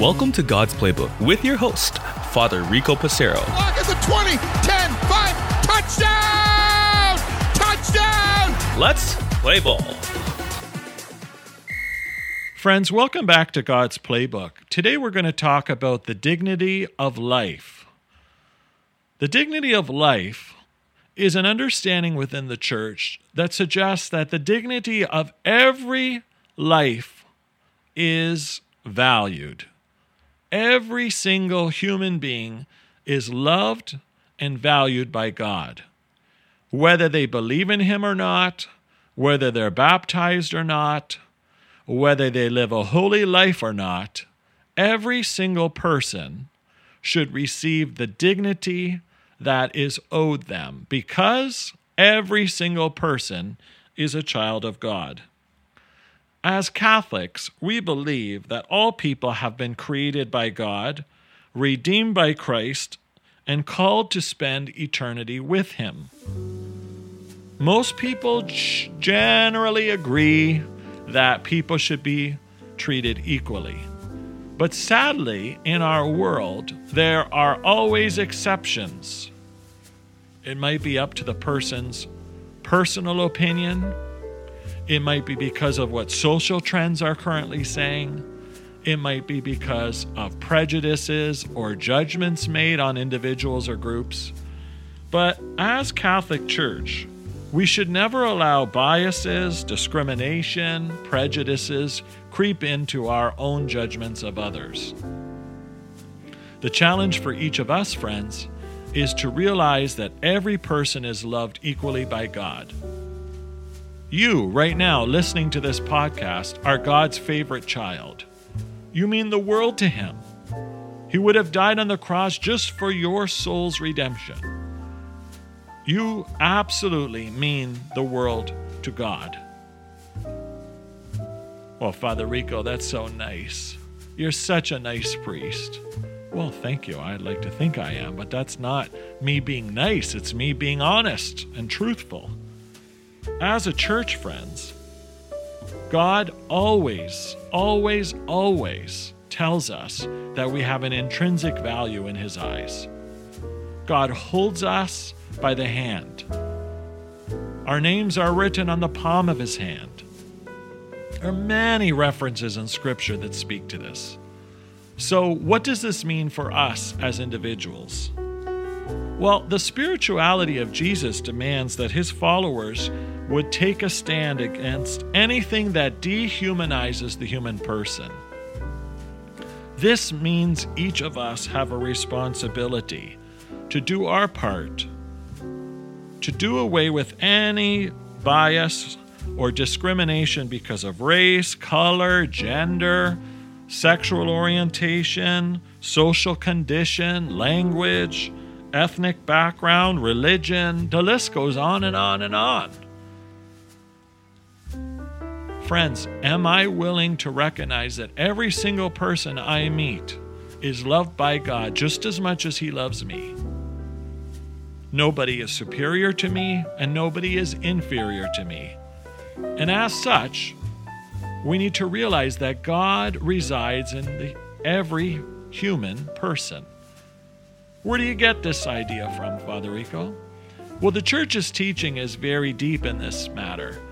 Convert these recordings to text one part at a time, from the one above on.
Welcome to God's Playbook with your host, Father Rico Passero. Lock at the 20, 10, 5, touchdown! Touchdown! Let's play ball. Friends, welcome back to God's Playbook. Today we're going to talk about the dignity of life. The dignity of life is an understanding within the church that suggests that the dignity of every life is valued. Every single human being is loved and valued by God. Whether they believe in Him or not, whether they're baptized or not, whether they live a holy life or not, every single person should receive the dignity that is owed them because every single person is a child of God. As Catholics, we believe that all people have been created by God, redeemed by Christ, and called to spend eternity with Him. Most people generally agree that people should be treated equally. But sadly, in our world, there are always exceptions. It might be up to the person's personal opinion. It might be because of what social trends are currently saying. It might be because of prejudices or judgments made on individuals or groups. But as Catholic Church, we should never allow biases, discrimination, prejudices creep into our own judgments of others. The challenge for each of us, friends, is to realize that every person is loved equally by God. You, right now, listening to this podcast, are God's favorite child. You mean the world to Him. He would have died on the cross just for your soul's redemption. You absolutely mean the world to God. Well, Father Rico, that's so nice. You're such a nice priest. Well, thank you. I'd like to think I am, but that's not me being nice. It's me being honest and truthful. As a church, friends, God always, always, always tells us that we have an intrinsic value in His eyes. God holds us by the hand. Our names are written on the palm of His hand. There are many references in Scripture that speak to this. So, what does this mean for us as individuals? Well, the spirituality of Jesus demands that his followers would take a stand against anything that dehumanizes the human person. This means each of us have a responsibility to do our part, to do away with any bias or discrimination because of race, color, gender, sexual orientation, social condition, language, ethnic background, religion. The list goes on and on and on. Friends, am I willing to recognize that every single person I meet is loved by God just as much as He loves me? Nobody is superior to me, and nobody is inferior to me. And as such, we need to realize that God resides in the, every human person. Where do you get this idea from, Father Rico? Well, the church's teaching is very deep in this matter.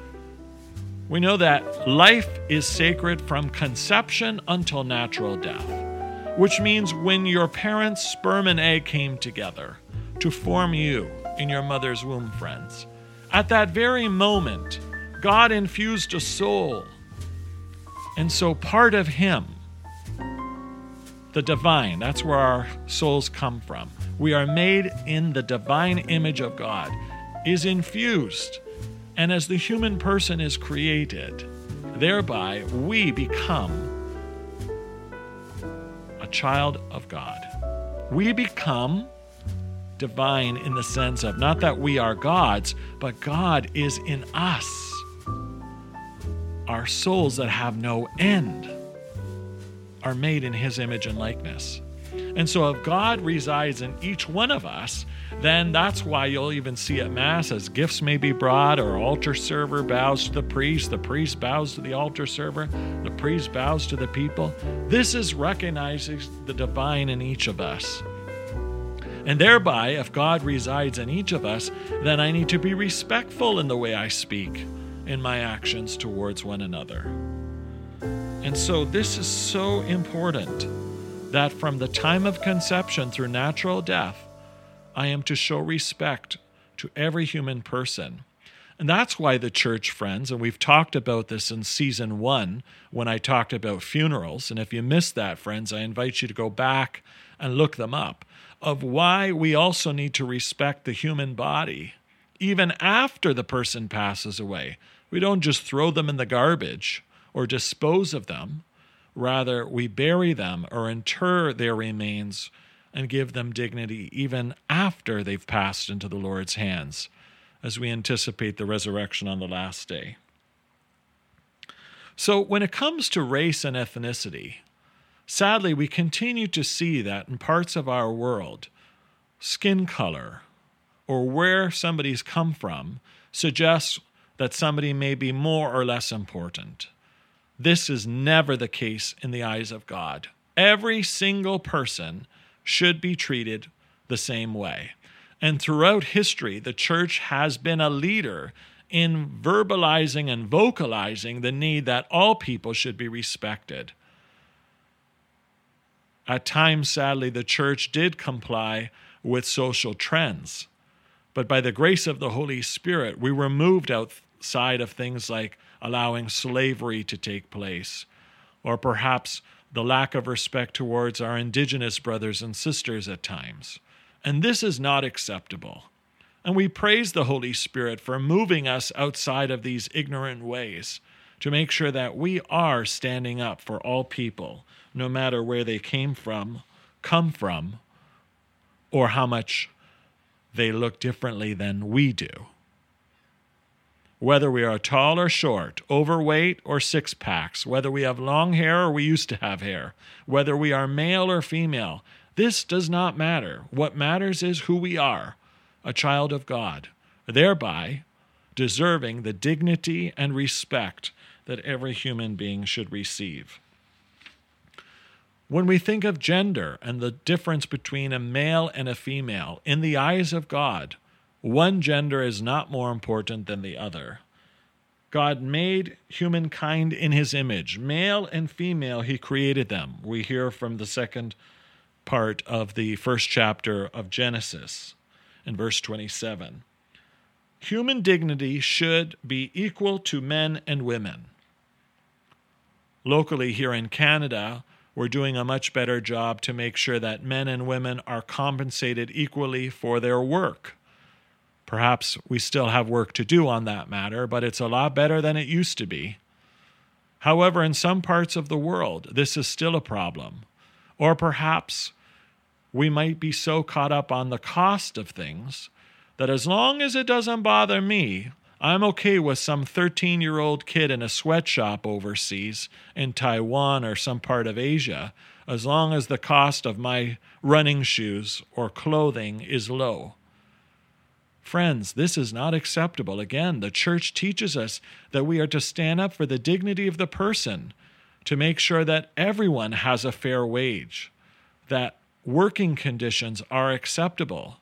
We know that life is sacred from conception until natural death, which means when your parents' sperm and egg came together to form you in your mother's womb, friends, at that very moment, God infused a soul. And so part of Him the divine. That's where our souls come from. We are made in the divine image of God, is infused. And as the human person is created, thereby we become a child of God. We become divine in the sense of not that we are God's, but God is in us. Our souls that have no end are made in his image and likeness. And so, if God resides in each one of us, then that's why you'll even see at Mass as gifts may be brought, or altar server bows to the priest, the priest bows to the altar server, the priest bows to the people. This is recognizing the divine in each of us. And thereby, if God resides in each of us, then I need to be respectful in the way I speak, in my actions towards one another. And so, this is so important that from the time of conception through natural death, I am to show respect to every human person. And that's why the church, friends, and we've talked about this in season one when I talked about funerals. And if you missed that, friends, I invite you to go back and look them up of why we also need to respect the human body even after the person passes away. We don't just throw them in the garbage or dispose of them. Rather, we bury them or inter their remains and give them dignity even after they've passed into the Lord's hands as we anticipate the resurrection on the last day. So, when it comes to race and ethnicity, sadly, we continue to see that in parts of our world, skin color or where somebody's come from suggests that somebody may be more or less important. This is never the case in the eyes of God. Every single person should be treated the same way. And throughout history, the church has been a leader in verbalizing and vocalizing the need that all people should be respected. At times, sadly, the church did comply with social trends. But by the grace of the Holy Spirit, we were moved outside of things like allowing slavery to take place, or perhaps the lack of respect towards our indigenous brothers and sisters at times. And this is not acceptable. And we praise the Holy Spirit for moving us outside of these ignorant ways to make sure that we are standing up for all people, no matter where they came from, come from, or how much they look differently than we do whether we are tall or short, overweight or six packs, whether we have long hair or we used to have hair, whether we are male or female. This does not matter. What matters is who we are, a child of God, thereby deserving the dignity and respect that every human being should receive. When we think of gender and the difference between a male and a female, in the eyes of God, one gender is not more important than the other. God made humankind in his image. Male and female, he created them. We hear from the second part of the first chapter of Genesis in verse 27. Human dignity should be equal to men and women. Locally, here in Canada, we're doing a much better job to make sure that men and women are compensated equally for their work. Perhaps we still have work to do on that matter, but it's a lot better than it used to be. However, in some parts of the world, this is still a problem. Or perhaps we might be so caught up on the cost of things that as long as it doesn't bother me, I'm okay with some 13 year old kid in a sweatshop overseas in Taiwan or some part of Asia, as long as the cost of my running shoes or clothing is low. Friends, this is not acceptable. Again, the church teaches us that we are to stand up for the dignity of the person, to make sure that everyone has a fair wage, that working conditions are acceptable.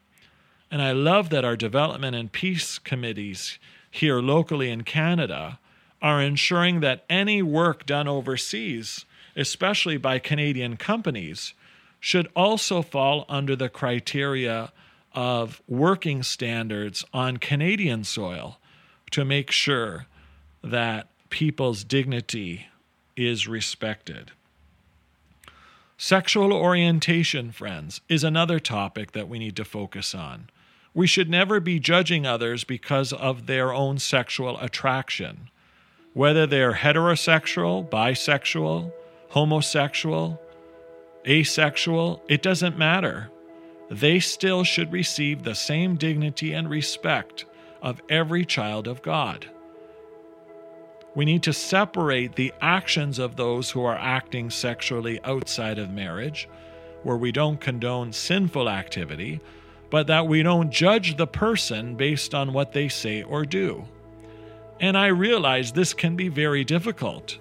And I love that our development and peace committees here locally in Canada are ensuring that any work done overseas, especially by Canadian companies, should also fall under the criteria of working standards on Canadian soil to make sure that people's dignity is respected. Sexual orientation, friends, is another topic that we need to focus on. We should never be judging others because of their own sexual attraction. Whether they're heterosexual, bisexual, homosexual, asexual, it doesn't matter they still should receive the same dignity and respect of every child of God. We need to separate the actions of those who are acting sexually outside of marriage where we don't condone sinful activity, but that we don't judge the person based on what they say or do. And I realize this can be very difficult.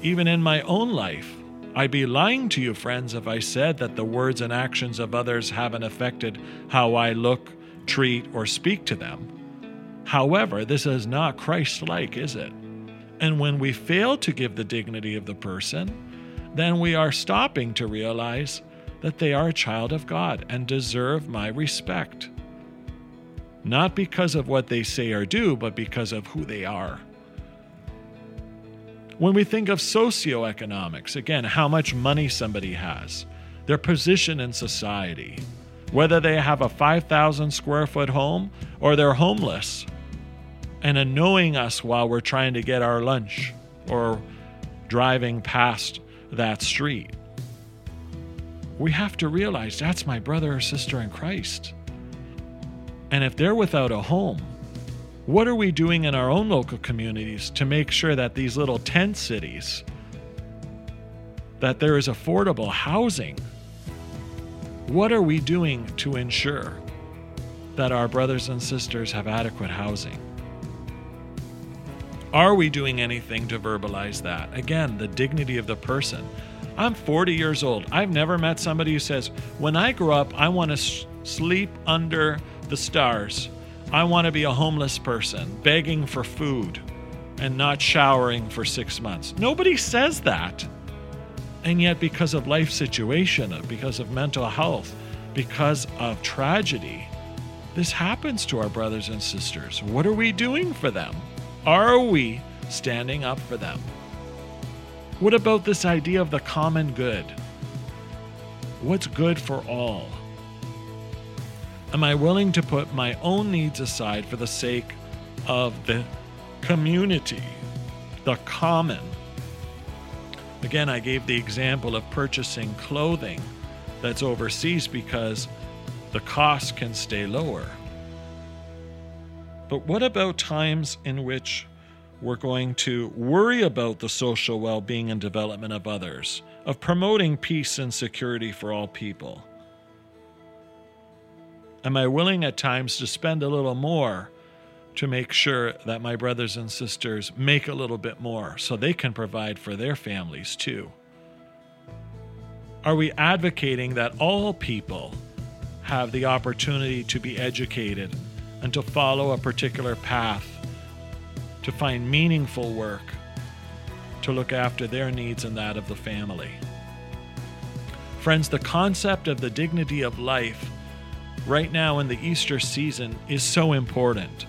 Even in my own life, I'd be lying to you, friends, if I said that the words and actions of others haven't affected how I look, treat, or speak to them. However, this is not Christ like, is it? And when we fail to give the dignity of the person, then we are stopping to realize that they are a child of God and deserve my respect. Not because of what they say or do, but because of who they are. When we think of socioeconomics, again, how much money somebody has, their position in society, whether they have a 5,000 square foot home or they're homeless, and annoying us while we're trying to get our lunch or driving past that street. We have to realize that's my brother or sister in Christ. And if they're without a home, what are we doing in our own local communities to make sure that these little tent cities that there is affordable housing? What are we doing to ensure that our brothers and sisters have adequate housing? Are we doing anything to verbalize that? Again, the dignity of the person. I'm 40 years old. I've never met somebody who says, When I grow up, I want to sleep under the stars. I want to be a homeless person, begging for food and not showering for six months. Nobody says that. And yet, because of life situation, because of mental health, because of tragedy, this happens to our brothers and sisters. What are we doing for them? Are we standing up for them? What about this idea of the common good? What's good for all? Am I willing to put my own needs aside for the sake of the community, the common? Again, I gave the example of purchasing clothing that's overseas because the cost can stay lower. But what about times in which we're going to worry about the social well being and development of others, of promoting peace and security for all people? Am I willing at times to spend a little more to make sure that my brothers and sisters make a little bit more so they can provide for their families too? Are we advocating that all people have the opportunity to be educated and to follow a particular path, to find meaningful work, to look after their needs and that of the family? Friends, the concept of the dignity of life right now in the Easter season is so important.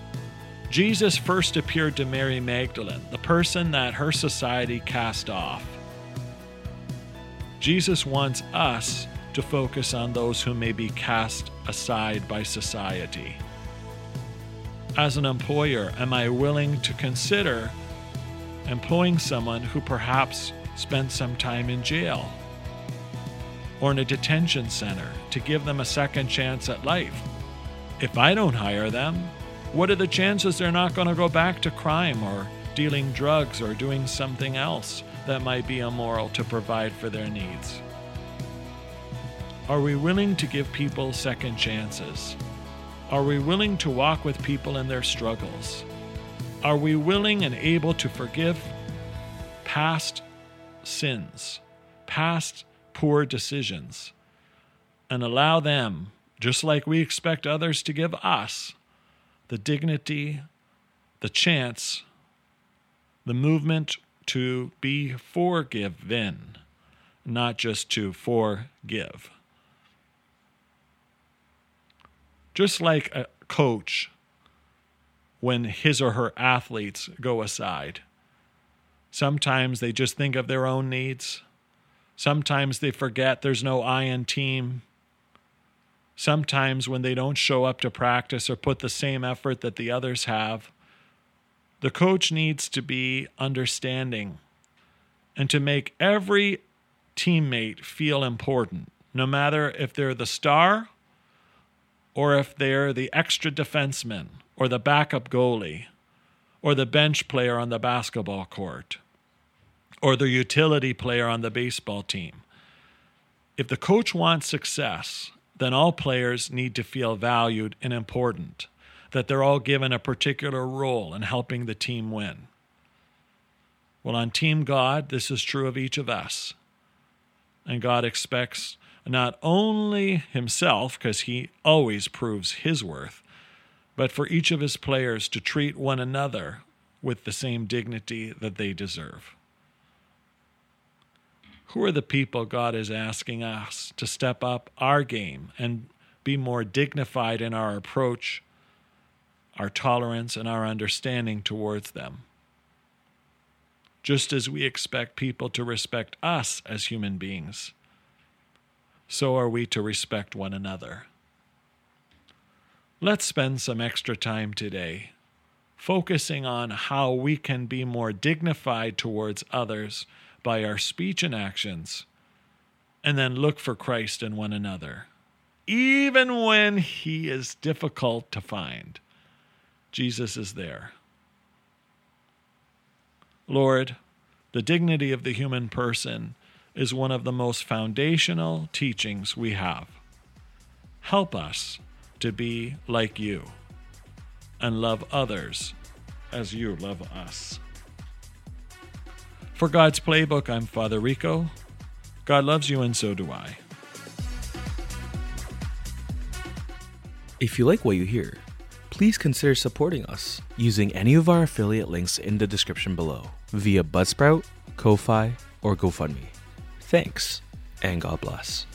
Jesus first appeared to Mary Magdalene, the person that her society cast off. Jesus wants us to focus on those who may be cast aside by society. As an employer, am I willing to consider employing someone who perhaps spent some time in jail or in a detention center to give them a second chance at life? If I don't hire them, what are the chances they're not going to go back to crime or dealing drugs or doing something else that might be immoral to provide for their needs? Are we willing to give people second chances? Are we willing to walk with people in their struggles? Are we willing and able to forgive past sins, past poor decisions, and allow them, just like we expect others to give us, the dignity, the chance, the movement to be forgiven, not just to forgive. Just like a coach when his or her athletes go aside. Sometimes they just think of their own needs. Sometimes they forget there's no I in team. Sometimes when they don't show up to practice or put the same effort that the others have, the coach needs to be understanding and to make every teammate feel important, no matter if they're the star or if they're the extra defenseman or the backup goalie or the bench player on the basketball court or the utility player on the baseball team. If the coach wants success, then all players need to feel valued and important, that they're all given a particular role in helping the team win. Well, on Team God, this is true of each of us. And God expects not only himself, because he always proves his worth, but for each of his players to treat one another with the same dignity that they deserve. Who are the people God is asking us to step up our game and be more dignified in our approach, our tolerance, and our understanding towards them? Just as we expect people to respect us as human beings, so are we to respect one another. Let's spend some extra time today focusing on how we can be more dignified towards others by our speech and actions, and then look for Christ in one another, even when he is difficult to find. Jesus is there. Lord, the dignity of the human person is one of the most foundational teachings we have. Help us to be like you and love others as you love us. For God's Playbook, I'm Father Rico. God loves you, and so do I. If you like what you hear, please consider supporting us using any of our affiliate links in the description below via Buzzsprout, Ko-Fi, or GoFundMe. Thanks, and God bless.